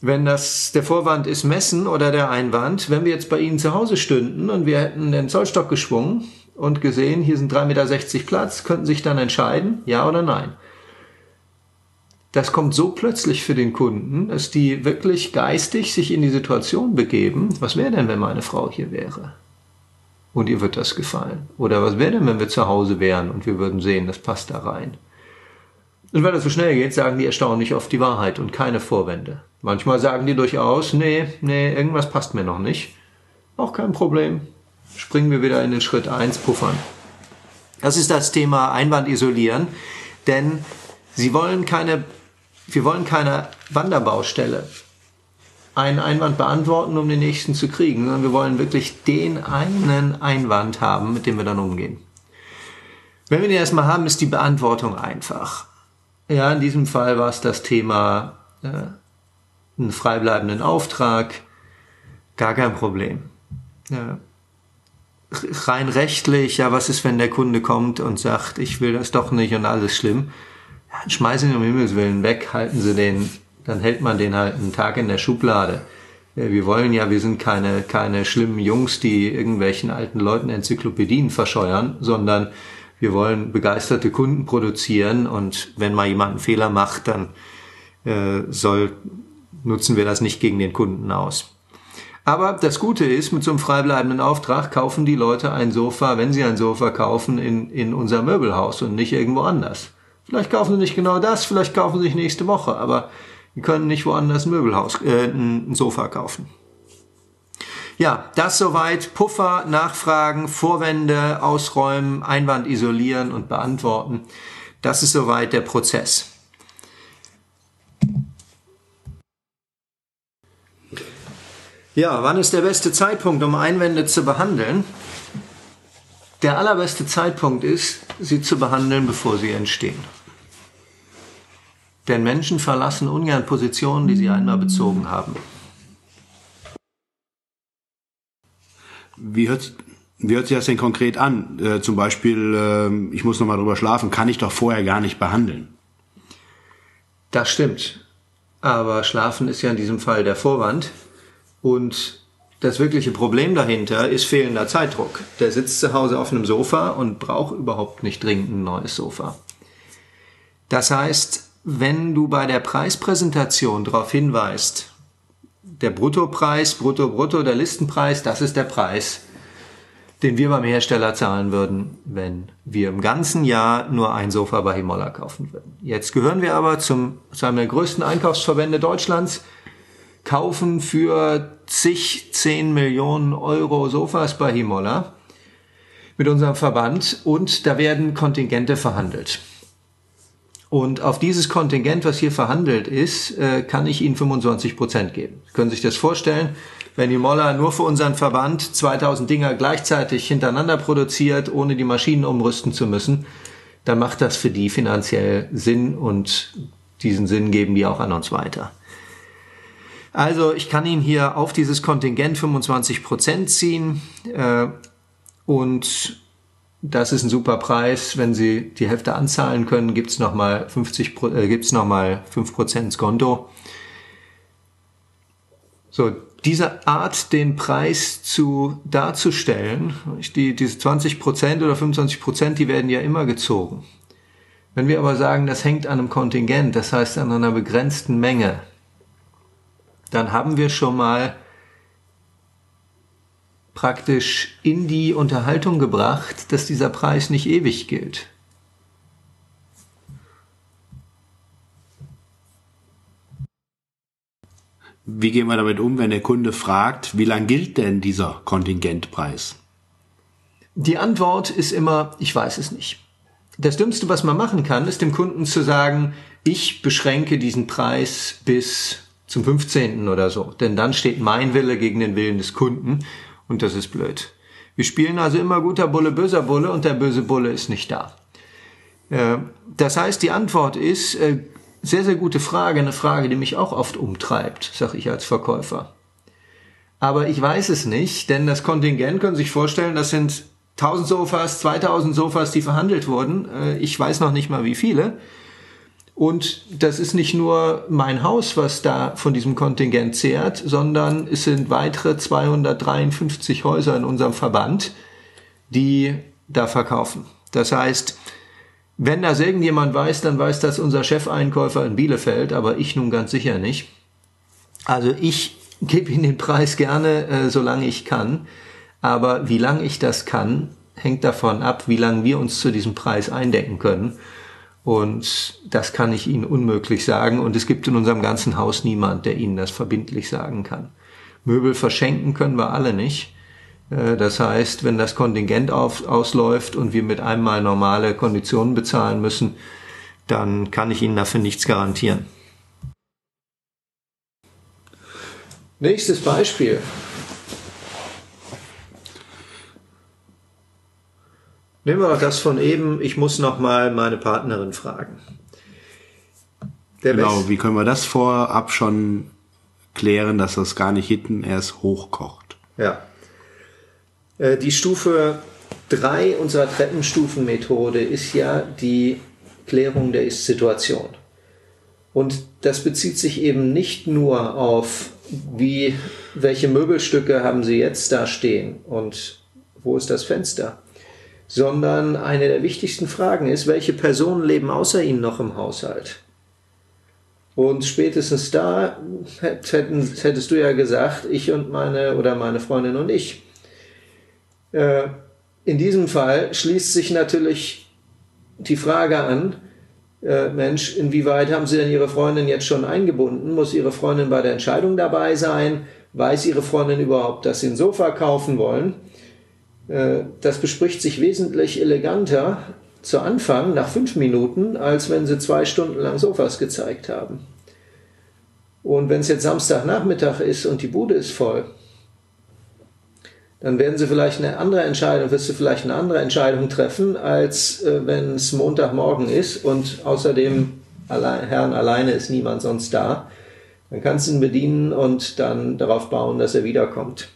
Wenn das der Vorwand ist Messen oder der Einwand, wenn wir jetzt bei Ihnen zu Hause stünden und wir hätten den Zollstock geschwungen und gesehen, hier sind 3,60 Meter Platz, könnten sich dann entscheiden, ja oder nein. Das kommt so plötzlich für den Kunden, dass die wirklich geistig sich in die Situation begeben, was wäre denn, wenn meine Frau hier wäre? und ihr wird das gefallen? Oder was wäre denn, wenn wir zu Hause wären und wir würden sehen, das passt da rein? Und weil das so schnell geht, sagen die erstaunlich oft die Wahrheit und keine Vorwände. Manchmal sagen die durchaus, nee, nee, irgendwas passt mir noch nicht. Auch kein Problem. Springen wir wieder in den Schritt eins puffern. Das ist das Thema Einwand isolieren, denn sie wollen keine, wir wollen keine Wanderbaustelle einen Einwand beantworten, um den nächsten zu kriegen, sondern wir wollen wirklich den einen Einwand haben, mit dem wir dann umgehen. Wenn wir den erstmal haben, ist die Beantwortung einfach. Ja, in diesem Fall war es das Thema äh, einen freibleibenden Auftrag, gar kein Problem. Ja. Rein rechtlich, ja, was ist, wenn der Kunde kommt und sagt, ich will das doch nicht und alles schlimm? Ja, schmeißen Sie um Himmels Willen weg, halten Sie den dann hält man den halt einen Tag in der Schublade. Wir wollen ja, wir sind keine, keine schlimmen Jungs, die irgendwelchen alten Leuten Enzyklopädien verscheuern, sondern wir wollen begeisterte Kunden produzieren und wenn mal jemand einen Fehler macht, dann äh, soll, nutzen wir das nicht gegen den Kunden aus. Aber das Gute ist, mit so einem freibleibenden Auftrag kaufen die Leute ein Sofa, wenn sie ein Sofa kaufen, in, in unser Möbelhaus und nicht irgendwo anders. Vielleicht kaufen sie nicht genau das, vielleicht kaufen sie sich nächste Woche, aber die können nicht woanders ein Möbelhaus, äh, ein Sofa kaufen. Ja, das soweit. Puffer, Nachfragen, Vorwände ausräumen, Einwand isolieren und beantworten. Das ist soweit der Prozess. Ja, wann ist der beste Zeitpunkt, um Einwände zu behandeln? Der allerbeste Zeitpunkt ist, sie zu behandeln, bevor sie entstehen. Denn Menschen verlassen ungern Positionen, die sie einmal bezogen haben. Wie hört, wie hört sich das denn konkret an? Äh, zum Beispiel, äh, ich muss noch mal drüber schlafen, kann ich doch vorher gar nicht behandeln. Das stimmt. Aber Schlafen ist ja in diesem Fall der Vorwand. Und das wirkliche Problem dahinter ist fehlender Zeitdruck. Der sitzt zu Hause auf einem Sofa und braucht überhaupt nicht dringend ein neues Sofa. Das heißt, wenn du bei der Preispräsentation darauf hinweist, der Bruttopreis, Brutto, Brutto, der Listenpreis, das ist der Preis, den wir beim Hersteller zahlen würden, wenn wir im ganzen Jahr nur ein Sofa bei Himolla kaufen würden. Jetzt gehören wir aber zum, zu einem der größten Einkaufsverbände Deutschlands, kaufen für zig, zehn Millionen Euro Sofas bei Himolla mit unserem Verband und da werden Kontingente verhandelt. Und auf dieses Kontingent, was hier verhandelt ist, äh, kann ich Ihnen 25 Prozent geben. Sie können sich das vorstellen, wenn die Moller nur für unseren Verband 2000 Dinger gleichzeitig hintereinander produziert, ohne die Maschinen umrüsten zu müssen, dann macht das für die finanziell Sinn und diesen Sinn geben die auch an uns weiter. Also ich kann Ihnen hier auf dieses Kontingent 25 Prozent ziehen äh, und das ist ein super Preis. Wenn Sie die Hälfte anzahlen können, gibt's nochmal 50, äh, gibt's nochmal 5% ins Konto. So, diese Art, den Preis zu darzustellen, die, diese 20% oder 25%, die werden ja immer gezogen. Wenn wir aber sagen, das hängt an einem Kontingent, das heißt an einer begrenzten Menge, dann haben wir schon mal praktisch in die Unterhaltung gebracht, dass dieser Preis nicht ewig gilt. Wie gehen wir damit um, wenn der Kunde fragt, wie lang gilt denn dieser Kontingentpreis? Die Antwort ist immer, ich weiß es nicht. Das Dümmste, was man machen kann, ist dem Kunden zu sagen, ich beschränke diesen Preis bis zum 15. oder so. Denn dann steht mein Wille gegen den Willen des Kunden und das ist blöd. Wir spielen also immer guter Bulle, böser Bulle und der böse Bulle ist nicht da. Äh, das heißt, die Antwort ist, äh, sehr, sehr gute Frage, eine Frage, die mich auch oft umtreibt, sag ich als Verkäufer. Aber ich weiß es nicht, denn das Kontingent können Sie sich vorstellen, das sind 1000 Sofas, 2000 Sofas, die verhandelt wurden. Äh, ich weiß noch nicht mal wie viele. Und das ist nicht nur mein Haus, was da von diesem Kontingent zehrt, sondern es sind weitere 253 Häuser in unserem Verband, die da verkaufen. Das heißt, wenn das irgendjemand weiß, dann weiß das unser Chefeinkäufer in Bielefeld, aber ich nun ganz sicher nicht. Also ich gebe Ihnen den Preis gerne, äh, solange ich kann. Aber wie lange ich das kann, hängt davon ab, wie lange wir uns zu diesem Preis eindecken können. Und das kann ich Ihnen unmöglich sagen. Und es gibt in unserem ganzen Haus niemand, der Ihnen das verbindlich sagen kann. Möbel verschenken können wir alle nicht. Äh, das heißt, wenn das Kontingent auf, ausläuft und wir mit einmal normale Konditionen bezahlen müssen, dann kann ich Ihnen dafür nichts garantieren. Nächstes Beispiel. Nehmen wir auch das von eben, ich muss noch mal meine Partnerin fragen. Der genau, Best wie können wir das vorab schon klären, dass das gar nicht hinten erst hochkocht? Ja. Äh, die Stufe 3 unserer Treppenstufenmethode ist ja die Klärung der Ist-Situation. Und das bezieht sich eben nicht nur auf, wie, welche Möbelstücke haben Sie jetzt da stehen und wo ist das Fenster, sondern eine der wichtigsten Fragen ist, welche Personen leben außer Ihnen noch im Haushalt? Und spätestens da hätten, hättest du ja gesagt, ich und meine oder meine Freundin und ich. Äh, in diesem Fall schließt sich natürlich die Frage an, äh, Mensch, inwieweit haben Sie denn Ihre Freundin jetzt schon eingebunden? Muss Ihre Freundin bei der Entscheidung dabei sein? Weiß Ihre Freundin überhaupt, dass Sie ein Sofa kaufen wollen? Äh, das bespricht sich wesentlich eleganter zu Anfang, nach fünf Minuten, als wenn sie zwei Stunden lang Sofas gezeigt haben. Und wenn es jetzt Samstagnachmittag ist und die Bude ist voll, dann werden sie vielleicht eine andere Entscheidung, wirst du vielleicht eine andere Entscheidung treffen, als äh, wenn es Montagmorgen ist und außerdem allein, Herrn alleine ist niemand sonst da. Dann kannst du ihn bedienen und dann darauf bauen, dass er wiederkommt.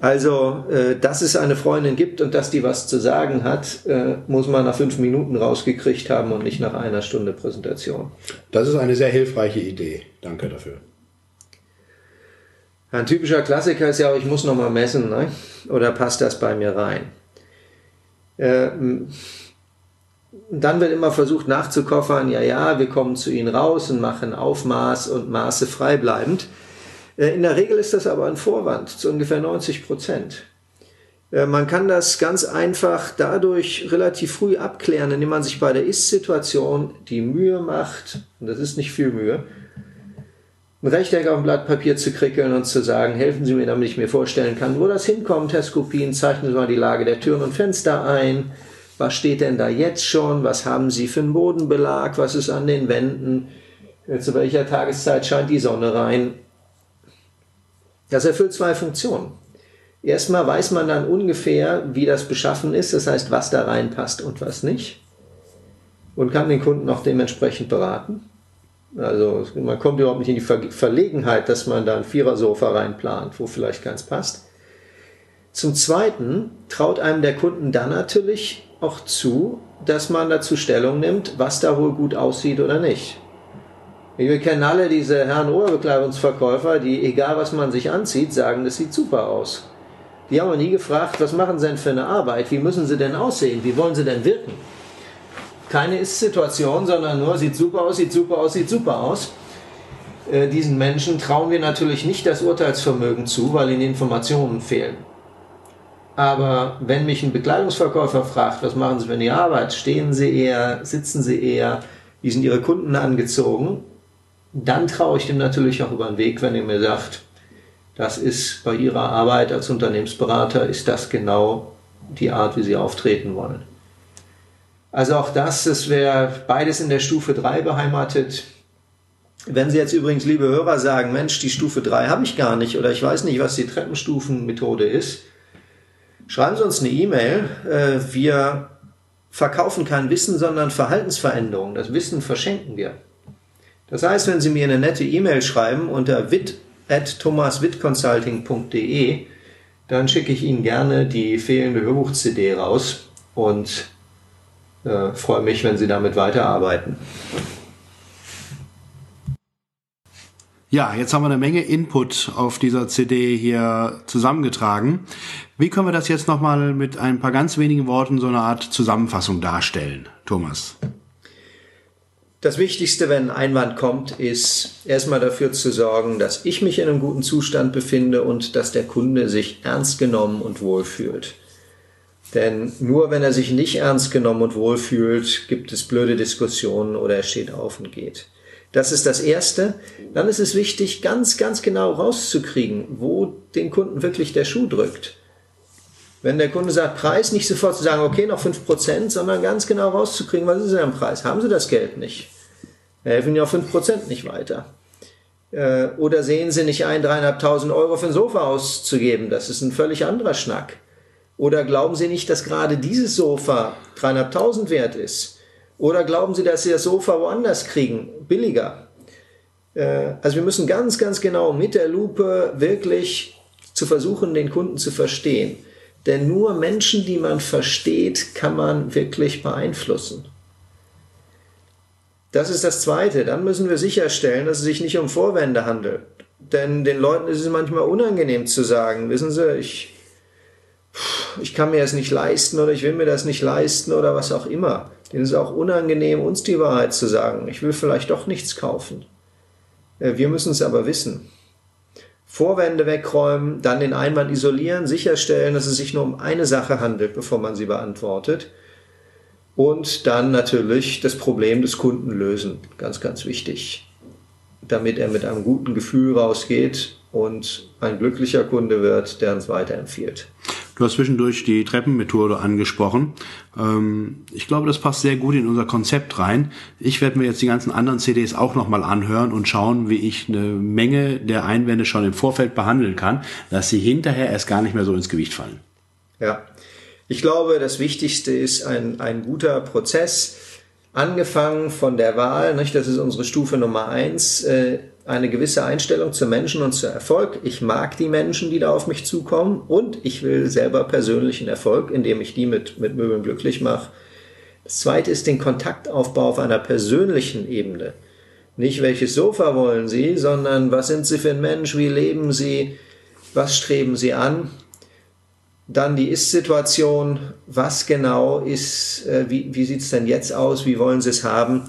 Also, äh, dass es eine Freundin gibt und dass die was zu sagen hat, äh, muss man nach fünf Minuten rausgekriegt haben und nicht nach einer Stunde Präsentation. Das ist eine sehr hilfreiche Idee. Danke dafür. Ein typischer Klassiker ist ja auch, ich muss noch mal messen, ne? oder passt das bei mir rein? Äh, dann wird immer versucht nachzukoffern, ja, ja, wir kommen zu Ihnen raus und machen Aufmaß und Maße frei bleibend. Äh, in der Regel ist das aber ein Vorwand zu ungefähr 90 Prozent. Äh, man kann das ganz einfach dadurch relativ früh abklären, indem man sich bei der Ist-Situation die Mühe macht, und das ist nicht viel Mühe, ein Rechteck auf ein Blatt Papier zu krickeln und zu sagen, helfen Sie mir, damit ich mir vorstellen kann, wo das hinkommt, Herr Skopin, zeichnen Sie mal die Lage der Türen und Fenster ein. Was steht denn da jetzt schon? Was haben Sie für einen Bodenbelag? Was ist an den Wänden? Zu welcher Tageszeit scheint die Sonne rein? Das erfüllt zwei Funktionen. Erstmal weiß man dann ungefähr, wie das beschaffen ist, das heißt, was da reinpasst und was nicht. Und kann den Kunden auch dementsprechend beraten. Also man kommt überhaupt nicht in die Verlegenheit, dass man da ein Vierersofa reinplant, wo vielleicht keins passt. Zum Zweiten traut einem der Kunden dann natürlich auch zu, dass man dazu Stellung nimmt, was da wohl gut aussieht oder nicht. Wir kennen alle diese Herren Oberbekleidungsverkäufer, die, egal was man sich anzieht, sagen, das sieht super aus. Die haben aber nie gefragt, was machen sie denn für eine Arbeit? Wie müssen sie denn aussehen? Wie wollen sie denn wirken? keine Ist-Situation, sondern nur sieht super aus, sieht super aus, sieht super aus. Äh, diesen Menschen trauen wir natürlich nicht das Urteilsvermögen zu, weil ihnen Informationen fehlen. Aber wenn mich ein Bekleidungsverkäufer fragt, was machen Sie für eine Arbeit, stehen Sie eher, sitzen Sie eher, wie sind Ihre Kunden angezogen, dann traue ich dem natürlich auch über den Weg, wenn er mir sagt, das ist bei Ihrer Arbeit als Unternehmensberater, ist das genau die Art, wie Sie auftreten wollen. Also auch das, das wäre beides in der Stufe 3 beheimatet. Wenn Sie jetzt übrigens, liebe Hörer, sagen, Mensch, die Stufe 3 habe ich gar nicht oder ich weiß nicht, was die Treppenstufenmethode ist, schreiben Sie uns eine E-Mail. Äh, wir verkaufen kein Wissen, sondern Verhaltensveränderungen. Das Wissen verschenken wir. Das heißt, wenn Sie mir eine nette E-Mail schreiben unter wit.thomaswittconsulting.de, dann schicke ich Ihnen gerne die fehlende Hörbuch-CD raus und äh, freue mich, wenn Sie damit weiterarbeiten. Ja, jetzt haben wir eine Menge Input auf dieser CD hier zusammengetragen. Wie können wir das jetzt nochmal mit ein paar ganz wenigen Worten so eine Art Zusammenfassung darstellen, Thomas? Das Wichtigste, wenn ein Einwand kommt, ist erstmal dafür zu sorgen, dass ich mich in einem guten Zustand befinde und dass der Kunde sich ernst genommen und wohlfühlt. Denn nur wenn er sich nicht ernst genommen und wohlfühlt, gibt es blöde Diskussionen oder er steht auf und geht. Das ist das Erste. Dann ist es wichtig, ganz, ganz genau rauszukriegen, wo den Kunden wirklich der Schuh drückt. Wenn der Kunde sagt Preis, nicht sofort zu sagen, okay, noch fünf Prozent, sondern ganz genau rauszukriegen, was ist denn Preis? Haben Sie das Geld nicht? helfen ja auch fünf Prozent nicht weiter. Äh, oder sehen Sie nicht ein, dreieinhalbtausend Euro für ein Sofa auszugeben? Das ist ein völlig anderer Schnack. Oder glauben Sie nicht, dass gerade dieses Sofa 300.000 wert ist? Oder glauben Sie, dass Sie das Sofa woanders kriegen, billiger? Äh, also wir müssen ganz, ganz genau mit der Lupe wirklich zu versuchen, den Kunden zu verstehen. Denn nur Menschen, die man versteht, kann man wirklich beeinflussen. Das ist das Zweite. Dann müssen wir sicherstellen, dass es sich nicht um Vorwände handelt. Denn den Leuten ist es manchmal unangenehm zu sagen, wissen Sie, ich ich kann mir das nicht leisten oder ich will mir das nicht leisten oder was auch immer. Denen ist auch unangenehm, uns die Wahrheit zu sagen. Ich will vielleicht doch nichts kaufen. Äh, wir müssen es aber wissen. Vorwände wegräumen, dann den Einwand isolieren, sicherstellen, dass es sich nur um eine Sache handelt, bevor man sie beantwortet. Und dann natürlich das Problem des Kunden lösen. Ganz, ganz wichtig. Damit er mit einem guten Gefühl rausgeht und ein glücklicher Kunde wird, der uns weiterempfiehlt. Du hast zwischendurch die Treppenmethode angesprochen. Ähm, ich glaube, das passt sehr gut in unser Konzept rein. Ich werde mir jetzt die ganzen anderen CDs auch nochmal anhören und schauen, wie ich eine Menge der Einwände schon im Vorfeld behandeln kann, dass sie hinterher erst gar nicht mehr so ins Gewicht fallen. Ja, ich glaube, das Wichtigste ist ein, ein guter Prozess, angefangen von der Wahl, nicht, das ist unsere Stufe Nummer eins, äh, eine gewisse Einstellung zu Menschen und zu Erfolg. Ich mag die Menschen, die da auf mich zukommen und ich will selber persönlichen Erfolg, indem ich die mit, mit Möbeln glücklich mache. Das zweite ist den Kontaktaufbau auf einer persönlichen Ebene. Nicht welches Sofa wollen Sie, sondern was sind Sie für ein Mensch, wie leben Sie, was streben Sie an. Dann die Ist-Situation, was genau ist, äh, wie, wie sieht es denn jetzt aus, wie wollen Sie es haben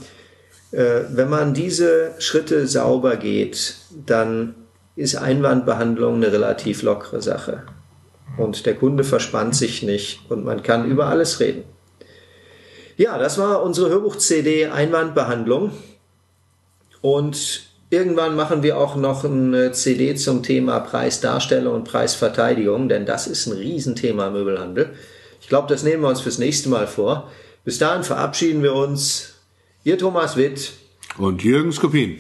wenn man diese Schritte sauber geht, dann ist Einwandbehandlung eine relativ lockere Sache. Und der Kunde verspannt sich nicht und man kann über alles reden. Ja, das war unsere Hörbuch-CD Einwandbehandlung. Und irgendwann machen wir auch noch eine CD zum Thema Preisdarstellung und Preisverteidigung, denn das ist ein Riesenthema im Möbelhandel. Ich glaube, das nehmen wir uns fürs nächste Mal vor. Bis dahin verabschieden wir uns Ihr Thomas Witt und Jürgen Skopin.